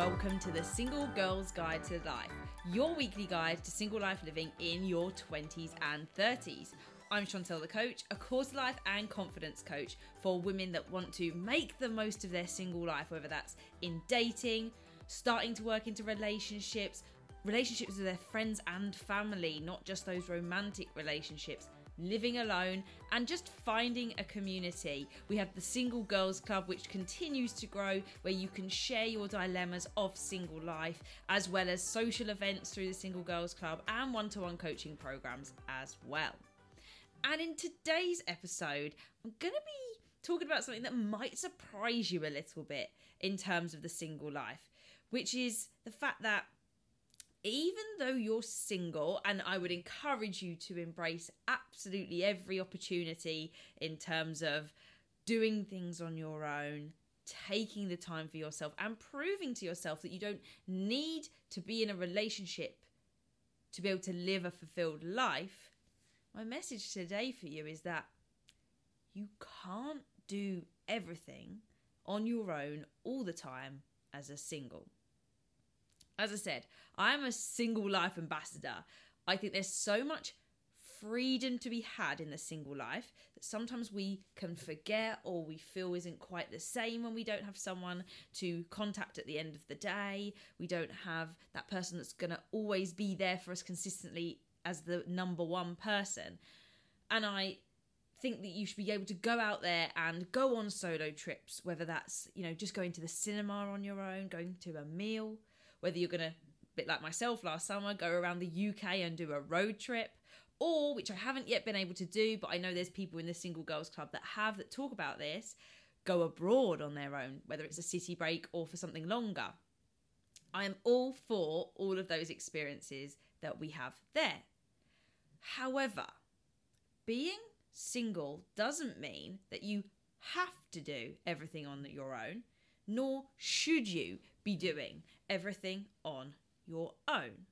welcome to the Single Girl's Guide to Life, your weekly guide to single life living in your 20s and 30s. I'm Chantelle the coach, a course life and confidence coach for women that want to make the most of their single life, whether that's in dating, starting to work into relationships, relationships with their friends and family, not just those romantic relationships living alone, and just finding a community. We have the Single Girls Club, which continues to grow, where you can share your dilemmas of single life, as well as social events through the Single Girls Club and one to one coaching programs as well. And in today's episode, I'm going to be talking about something that might surprise you a little bit in terms of the single life, which is the fact that even though you're single, and I would encourage you to embrace absolutely every opportunity in terms of doing things on your own, taking the time for yourself, and proving to yourself that you don't need to be in a relationship to be able to live a fulfilled life. My message today for you is that you can't do everything on your own all the time as a single. As I said, I am a single life ambassador. I think there's so much freedom to be had in the single life that sometimes we can forget or we feel isn't quite the same when we don't have someone to contact at the end of the day. We don't have that person that's going to always be there for us consistently as the number one person. And I think that you should be able to go out there and go on solo trips, whether that's, you know, just going to the cinema on your own, going to a meal, whether you're going to, a bit like myself last summer, go around the UK and do a road trip, or which I haven't yet been able to do, but I know there's people in the Single Girls Club that have that talk about this, go abroad on their own, whether it's a city break or for something longer. I am all for all of those experiences that we have there. However, being single doesn't mean that you have to do everything on your own nor should you be doing everything on your own.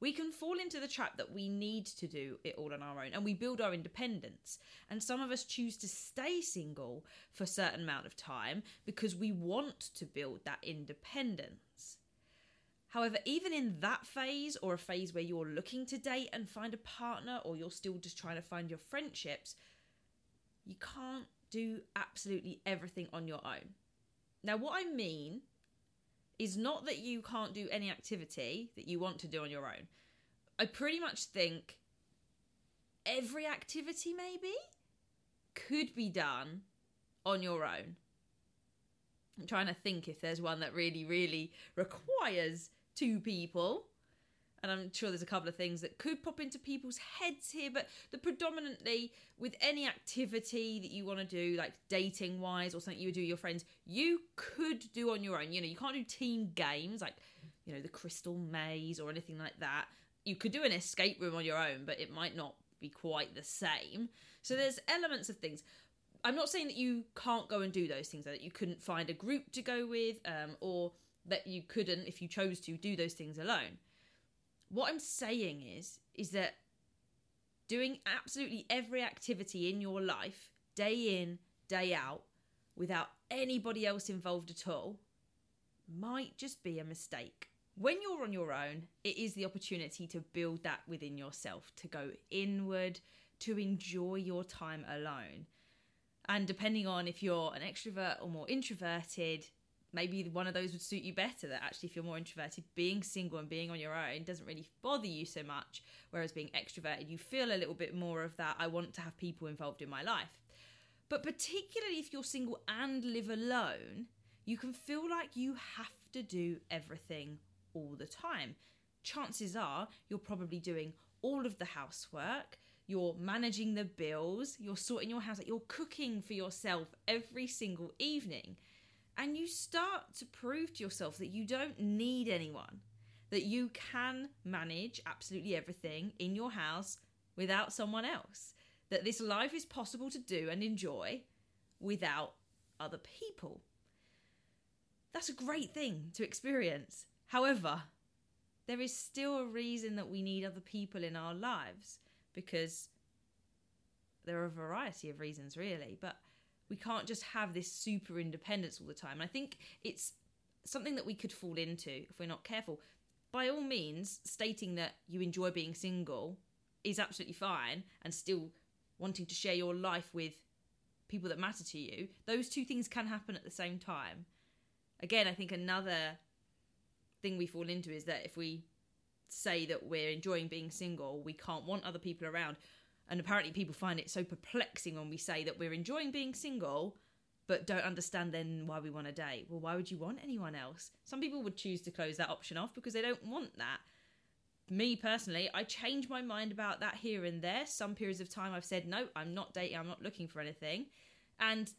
We can fall into the trap that we need to do it all on our own and we build our independence. And some of us choose to stay single for a certain amount of time because we want to build that independence. However, even in that phase or a phase where you're looking to date and find a partner or you're still just trying to find your friendships, you can't do absolutely everything on your own. Now, what I mean is not that you can't do any activity that you want to do on your own. I pretty much think every activity, maybe, could be done on your own. I'm trying to think if there's one that really, really requires two people and I'm sure there's a couple of things that could pop into people's heads here, but the predominantly with any activity that you want to do, like dating wise or something you would do with your friends, you could do on your own. You know, you can't do team games like, you know, the crystal maze or anything like that. You could do an escape room on your own, but it might not be quite the same. So there's elements of things. I'm not saying that you can't go and do those things, that you couldn't find a group to go with, um, or that you couldn't, if you chose to, do those things alone what I'm saying is is that doing absolutely every activity in your life, day in, day out, without anybody else involved at all, might just be a mistake. When you're on your own, it is the opportunity to build that within yourself, to go inward, to enjoy your time alone. And depending on if you're an extrovert or more introverted, maybe one of those would suit you better that actually if you're more introverted being single and being on your own doesn't really bother you so much whereas being extroverted you feel a little bit more of that i want to have people involved in my life. But particularly if you're single and live alone you can feel like you have to do everything all the time. Chances are you're probably doing all of the housework you're managing the bills you're sorting your house out you're cooking for yourself every single evening and you start to prove to yourself that you don't need anyone, that you can manage absolutely everything in your house without someone else, that this life is possible to do and enjoy without other people. That's a great thing to experience. However, there is still a reason that we need other people in our lives because there are a variety of reasons, really. But we can't just have this super independence all the time. And I think it's something that we could fall into if we're not careful. By all means, stating that you enjoy being single is absolutely fine and still wanting to share your life with people that matter to you, those two things can happen at the same time. Again, I think another thing we fall into is that if we say that we're enjoying being single, we can't want other people around. And apparently, people find it so perplexing when we say that we're enjoying being single, but don't understand then why we want to date. Well, why would you want anyone else? Some people would choose to close that option off because they don't want that. Me personally, I change my mind about that here and there. Some periods of time I've said, no, I'm not dating, I'm not looking for anything. And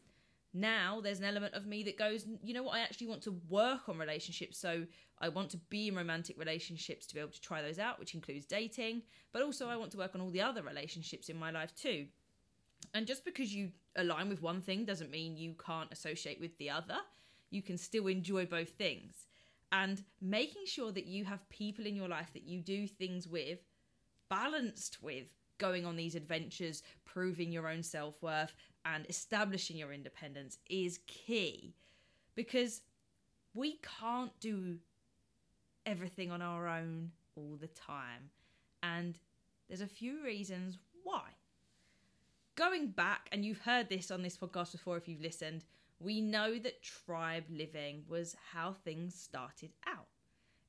now there's an element of me that goes, you know what, I actually want to work on relationships. So I want to be in romantic relationships to be able to try those out, which includes dating, but also I want to work on all the other relationships in my life too. And just because you align with one thing doesn't mean you can't associate with the other. You can still enjoy both things. And making sure that you have people in your life that you do things with, balanced with going on these adventures, proving your own self worth, and establishing your independence is key because we can't do everything on our own all the time. And there's a few reasons why. Going back, and you've heard this on this podcast before if you've listened, we know that tribe living was how things started out.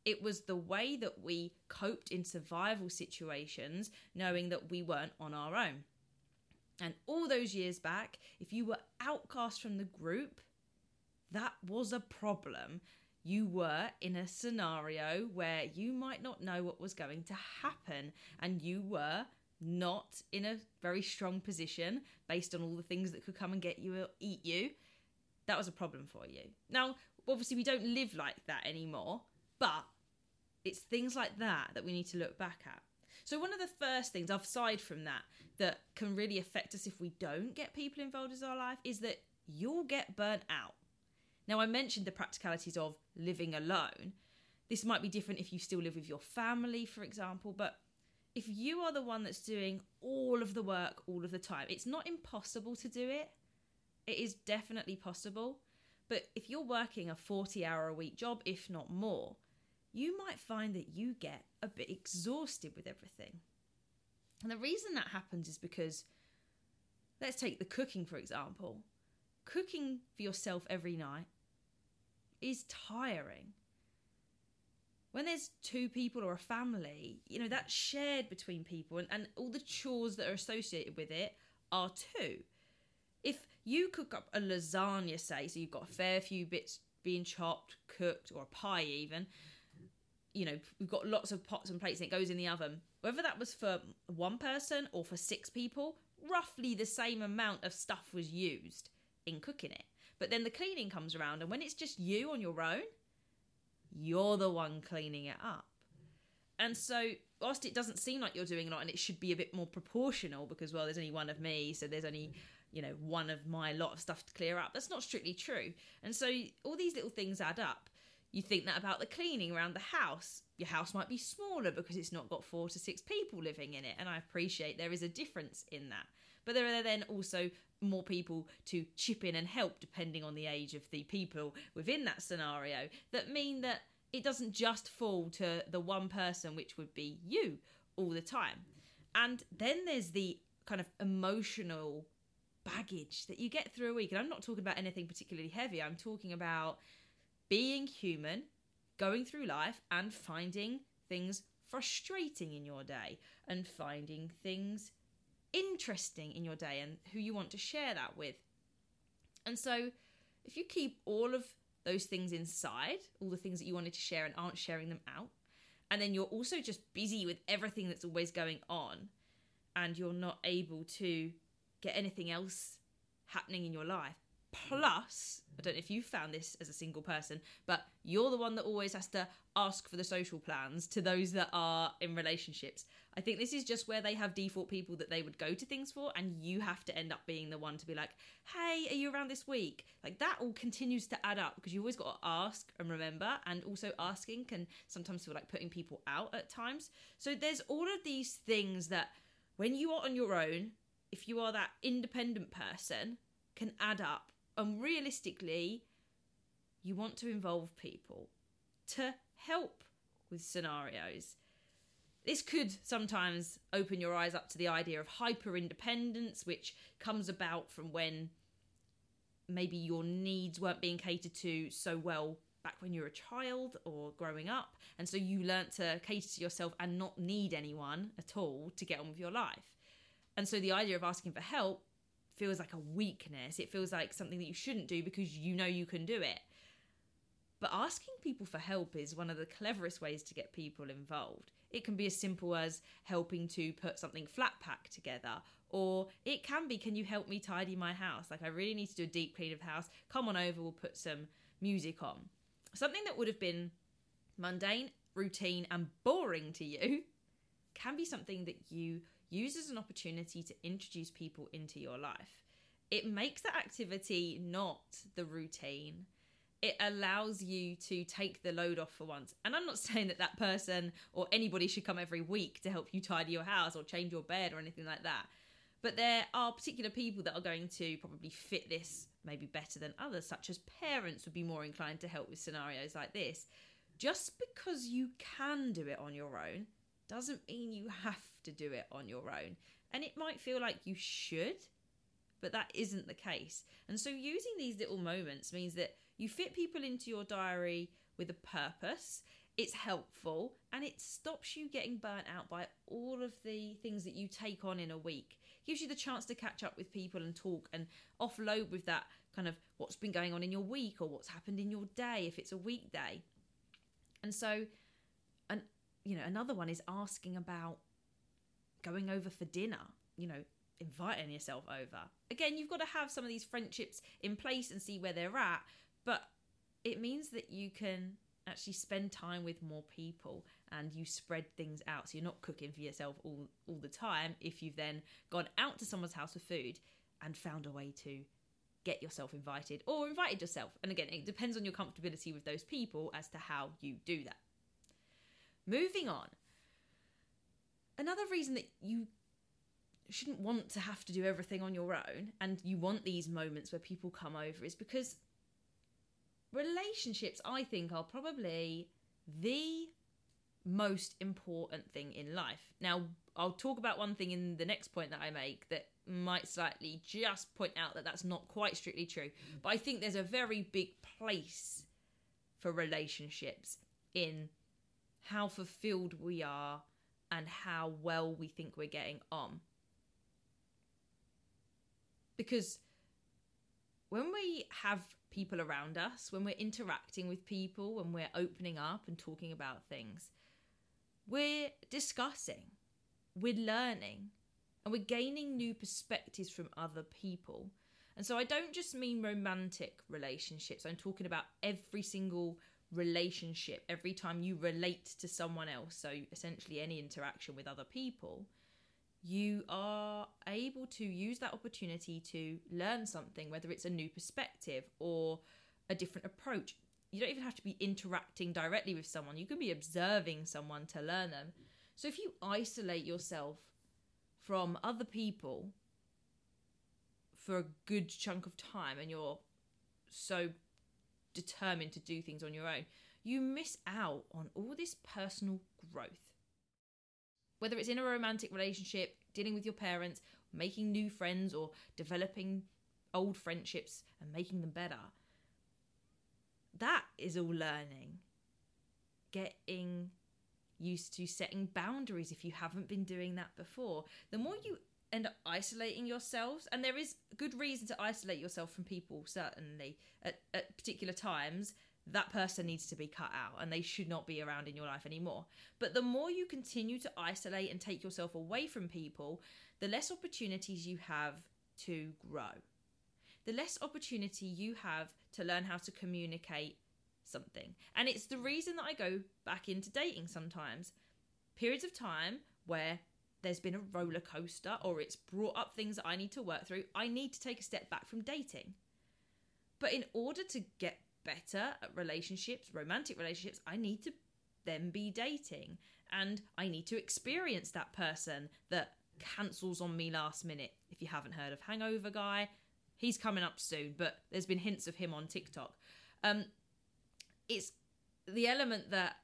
It was the way that we coped in survival situations, knowing that we weren't on our own. And all those years back, if you were outcast from the group, that was a problem. You were in a scenario where you might not know what was going to happen, and you were not in a very strong position based on all the things that could come and get you or eat you. That was a problem for you. Now, obviously, we don't live like that anymore, but it's things like that that we need to look back at. So, one of the first things, aside from that, that can really affect us if we don't get people involved in our life is that you'll get burnt out. Now, I mentioned the practicalities of living alone. This might be different if you still live with your family, for example, but if you are the one that's doing all of the work all of the time, it's not impossible to do it. It is definitely possible. But if you're working a 40 hour a week job, if not more, you might find that you get a bit exhausted with everything. And the reason that happens is because, let's take the cooking for example. Cooking for yourself every night is tiring. When there's two people or a family, you know, that's shared between people, and, and all the chores that are associated with it are two. If you cook up a lasagna, say, so you've got a fair few bits being chopped, cooked, or a pie even, you know, we've got lots of pots and plates and it goes in the oven. Whether that was for one person or for six people, roughly the same amount of stuff was used in cooking it. But then the cleaning comes around, and when it's just you on your own, you're the one cleaning it up. And so, whilst it doesn't seem like you're doing a lot, and it should be a bit more proportional because, well, there's only one of me, so there's only, you know, one of my lot of stuff to clear up. That's not strictly true. And so, all these little things add up. You think that about the cleaning around the house. Your house might be smaller because it's not got four to six people living in it. And I appreciate there is a difference in that. But there are then also more people to chip in and help depending on the age of the people within that scenario that mean that it doesn't just fall to the one person, which would be you all the time. And then there's the kind of emotional baggage that you get through a week. And I'm not talking about anything particularly heavy, I'm talking about being human, going through life, and finding things frustrating in your day and finding things interesting in your day and who you want to share that with. And so, if you keep all of those things inside, all the things that you wanted to share and aren't sharing them out, and then you're also just busy with everything that's always going on, and you're not able to get anything else happening in your life, Plus, I don't know if you found this as a single person, but you're the one that always has to ask for the social plans to those that are in relationships. I think this is just where they have default people that they would go to things for, and you have to end up being the one to be like, hey, are you around this week? Like that all continues to add up because you always got to ask and remember, and also asking can sometimes feel like putting people out at times. So there's all of these things that when you are on your own, if you are that independent person, can add up and realistically, you want to involve people to help with scenarios. This could sometimes open your eyes up to the idea of hyper independence, which comes about from when maybe your needs weren't being catered to so well back when you were a child or growing up. And so you learnt to cater to yourself and not need anyone at all to get on with your life. And so the idea of asking for help feels like a weakness. It feels like something that you shouldn't do because you know you can do it. But asking people for help is one of the cleverest ways to get people involved. It can be as simple as helping to put something flat pack together, or it can be, can you help me tidy my house? Like, I really need to do a deep clean of the house. Come on over, we'll put some music on. Something that would have been mundane, routine, and boring to you can be something that you use as an opportunity to introduce people into your life. It makes that activity not the routine. It allows you to take the load off for once. And I'm not saying that that person or anybody should come every week to help you tidy your house or change your bed or anything like that. But there are particular people that are going to probably fit this maybe better than others, such as parents would be more inclined to help with scenarios like this. Just because you can do it on your own doesn't mean you have to do it on your own. And it might feel like you should, but that isn't the case. And so using these little moments means that you fit people into your diary with a purpose. It's helpful and it stops you getting burnt out by all of the things that you take on in a week. gives you the chance to catch up with people and talk and offload with that kind of what's been going on in your week or what's happened in your day if it's a weekday. And so and you know, another one is asking about going over for dinner, you know, inviting yourself over. Again, you've got to have some of these friendships in place and see where they're at, but it means that you can actually spend time with more people and you spread things out. So you're not cooking for yourself all all the time if you've then gone out to someone's house for food and found a way to get yourself invited or invited yourself. And again it depends on your comfortability with those people as to how you do that moving on. Another reason that you shouldn't want to have to do everything on your own and you want these moments where people come over is because relationships i think are probably the most important thing in life. Now i'll talk about one thing in the next point that i make that might slightly just point out that that's not quite strictly true but i think there's a very big place for relationships in how fulfilled we are and how well we think we're getting on. Because when we have people around us, when we're interacting with people, when we're opening up and talking about things, we're discussing, we're learning, and we're gaining new perspectives from other people. And so I don't just mean romantic relationships, I'm talking about every single relationship every time you relate to someone else so essentially any interaction with other people you are able to use that opportunity to learn something whether it's a new perspective or a different approach. You don't even have to be interacting directly with someone you can be observing someone to learn them. So if you isolate yourself from other people for a good chunk of time and you're so determined to do things on your own, you miss out on all this personal growth. Whether it's in a romantic relationship, dealing with your parents, making new friends, or developing old friendships and making them better, that is all learning. Getting used to setting boundaries if you haven't been doing that before. The more you end up isolating yourselves and there is good reason to isolate yourself from people certainly at, at particular times that person needs to be cut out and they should not be around in your life anymore. But the more you continue to isolate and take yourself away from people the less opportunities you have to grow. The less opportunity you have to learn how to communicate something. And it's the reason that i go back into dating sometimes. Periods of time where there's been a roller coaster or it's brought up things that I need to work through, I need to take a step back from dating. But in order to get better at relationships, romantic relationships, I need to then be dating and I need to experience that person that cancels on me last minute. If you haven't heard of Hangover Guy, he's coming up soon, but there's been hints of him on TikTok. Um, it's the element that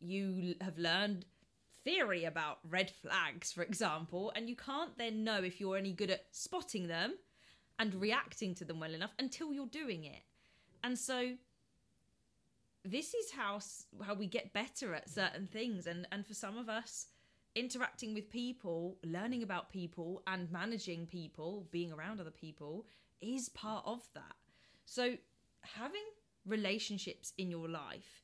you have learned theory about red flags, for example, and you can't then know if you're any good at spotting them and reacting to them well enough until you're doing it. And so this is how how we get better at certain things and and for some of us interacting with people, learning about people and managing people, being around other people is part of that. So having relationships in your life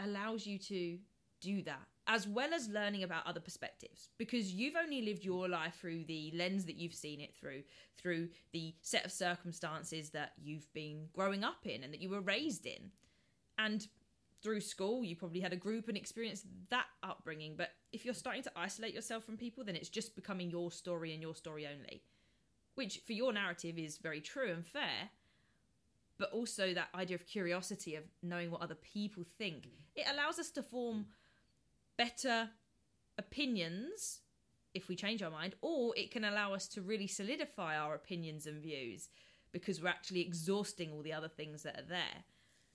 allows you to do that as well as learning about other perspectives because you've only lived your life through the lens that you've seen it through through the set of circumstances that you've been growing up in and that you were raised in. And through school you probably had a group and experienced that upbringing. But if you're starting to isolate yourself from people then it's just becoming your story and your story only which for your narrative is very true and fair but also that idea of curiosity of knowing what other people think. It allows us to form better opinions if we change our mind, or it can allow us to really solidify our opinions and views because we're actually exhausting all the other things that are there.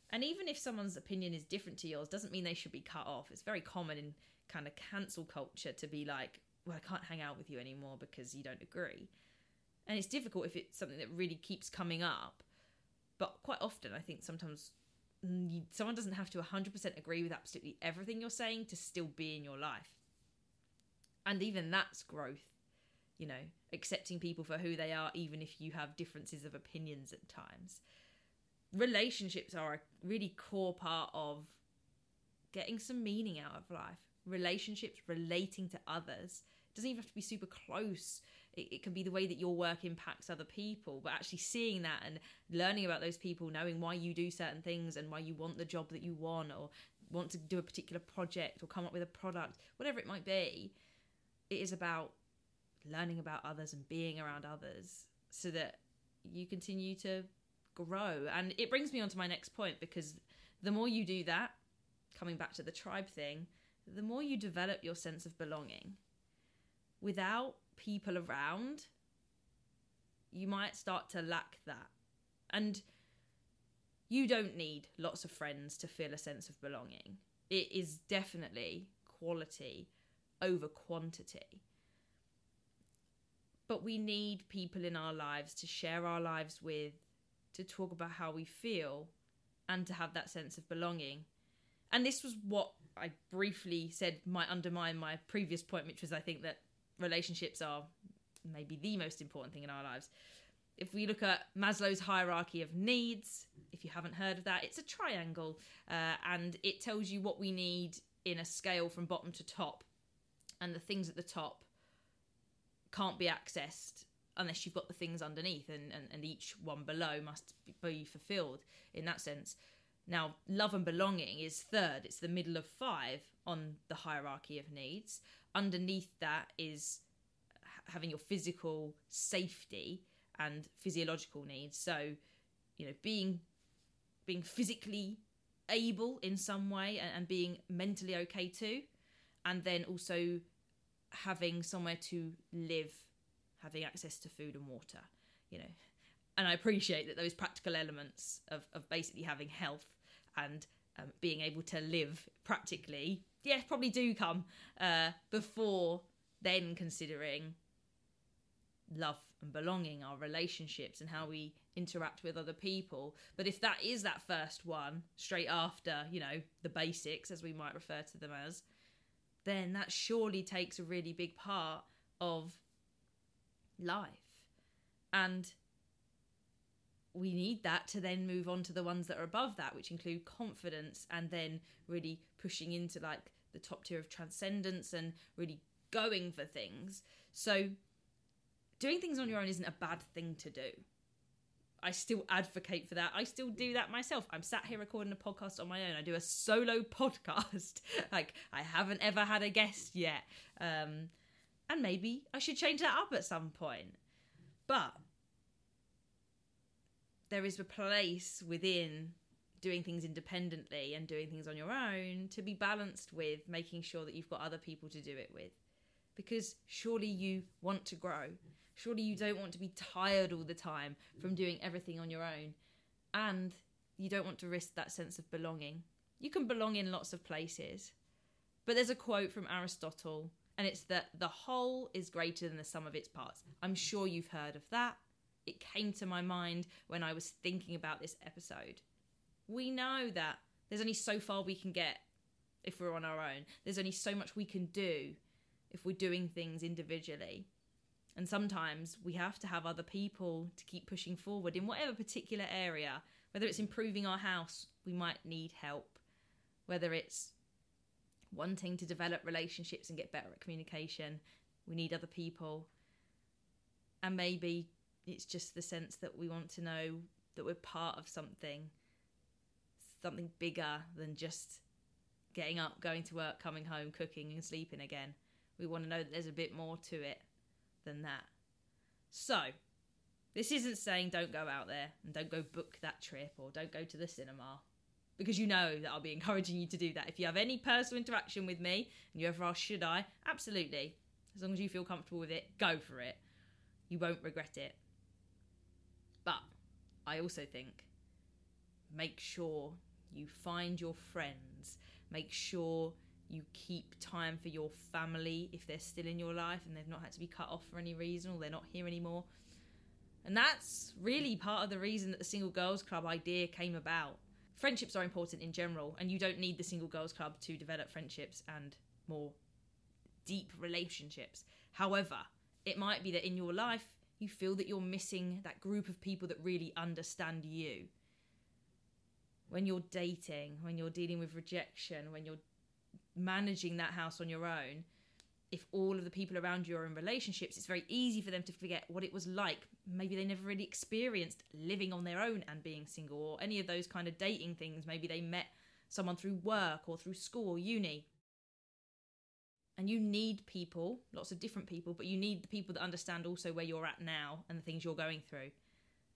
And even if someone's opinion is different to yours, doesn't mean they should be cut off. It's very common in kind of cancel culture to be like, well, I can't hang out with you anymore because you don't agree. And it's difficult if it's something that really keeps coming up. But quite often, I think sometimes someone doesn't have to 100% agree with absolutely everything you're saying to still be in your life. And even that's growth, you know, accepting people for who they are, even if you have differences of opinions at times. Relationships are a really core part of getting some meaning out of life. Relationships, relating to others. It doesn't even have to be super close it, it can be the way that your work impacts other people but actually seeing that and learning about those people knowing why you do certain things and why you want the job that you want or want to do a particular project or come up with a product whatever it might be it is about learning about others and being around others so that you continue to grow. And it brings me on to my next point because the more you do that coming back to the tribe thing the more you develop your sense of belonging. Without people around, you might start to lack that. And you don't need lots of friends to feel a sense of belonging. It is definitely quality over quantity. But we need people in our lives to share our lives with, to talk about how we feel, and to have that sense of belonging. And this was what I briefly said might undermine my previous point, which was I think that relationships are maybe the most important thing in our lives. If we look at Maslow's hierarchy of needs, if you haven't heard of that, it's a triangle uh, and it tells you what we need in a scale from bottom to top. And the things at the top can't be accessed unless you've got the things underneath, and, and, and each one below must be fulfilled in that sense. Now, love and belonging is third, it's the middle of five on the hierarchy of needs underneath that is having your physical safety and physiological needs. So you know being being physically able in some way and, and being mentally okay too. And then also having somewhere to live having access to food and water you know. And i appreciate that those practical elements of, of basically having health and um, being able to live practically yeah, probably do come uh, before then considering love and belonging, our relationships, and how we interact with other people. But if that is that first one, straight after, you know, the basics, as we might refer to them as, then that surely takes a really big part of life. And we need that to then move on to the ones that are above that, which include confidence and then really pushing into like the top tier of transcendence and really going for things. So, doing things on your own isn't a bad thing to do. I still advocate for that. I still do that myself. I'm sat here recording a podcast on my own. I do a solo podcast. like I haven't ever had a guest yet. Um, and maybe I should change that up at some point. But there is a place within doing things independently and doing things on your own to be balanced with making sure that you've got other people to do it with. Because surely you want to grow. Surely you don't want to be tired all the time from doing everything on your own. And you don't want to risk that sense of belonging. You can belong in lots of places. But there's a quote from Aristotle, and it's that the whole is greater than the sum of its parts. I'm sure you've heard of that. It came to my mind when I was thinking about this episode. We know that there's only so far we can get if we're on our own, there's only so much we can do if we're doing things individually. And sometimes we have to have other people to keep pushing forward in whatever particular area. Whether it's improving our house, we might need help. Whether it's wanting to develop relationships and get better at communication, we need other people. And maybe it's just the sense that we want to know that we're part of something, something bigger than just getting up, going to work, coming home, cooking, and sleeping again. We want to know that there's a bit more to it than that. So, this isn't saying don't go out there and don't go book that trip or don't go to the cinema because you know that I'll be encouraging you to do that. If you have any personal interaction with me and you ever ask, should I? Absolutely. As long as you feel comfortable with it, go for it. You won't regret it. But I also think make sure you find your friends, make sure you keep time for your family if they're still in your life and they've not had to be cut off for any reason or they're not here anymore. And that's really part of the reason that the Single Girls Club idea came about. Friendships are important in general, and you don't need the Single Girls Club to develop friendships and more deep relationships. However, it might be that in your life you feel that you're missing that group of people that really understand you. When you're dating, when you're dealing with rejection, when you're managing that house on your own, if all of the people around you are in relationships, it's very easy for them to forget what it was like. Maybe they never really experienced living on their own and being single, or any of those kind of dating things. Maybe they met someone through work or through school or uni. And you need people, lots of different people, but you need the people that understand also where you're at now and the things you're going through.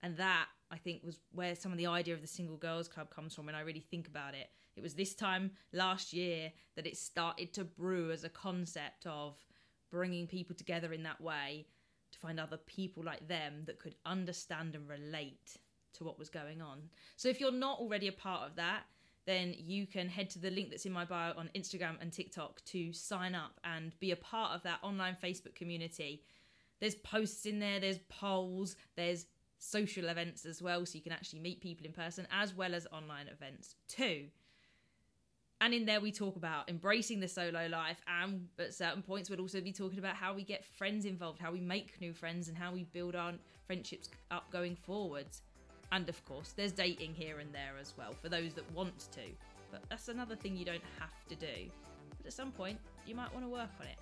And that, I think, was where some of the idea of the Single Girls Club comes from when I really think about it. It was this time last year that it started to brew as a concept of bringing people together in that way to find other people like them that could understand and relate to what was going on. So if you're not already a part of that, then you can head to the link that's in my bio on Instagram and TikTok to sign up and be a part of that online Facebook community. There's posts in there, there's polls, there's social events as well, so you can actually meet people in person as well as online events too. And in there, we talk about embracing the solo life, and at certain points, we'll also be talking about how we get friends involved, how we make new friends, and how we build our friendships up going forwards. And of course, there's dating here and there as well for those that want to. But that's another thing you don't have to do. But at some point, you might want to work on it.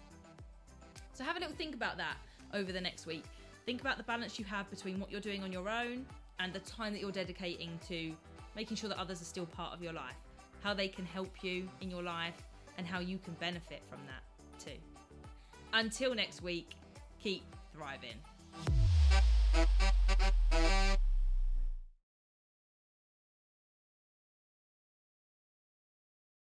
So have a little think about that over the next week. Think about the balance you have between what you're doing on your own and the time that you're dedicating to making sure that others are still part of your life how they can help you in your life, and how you can benefit from that too. Until next week, keep thriving.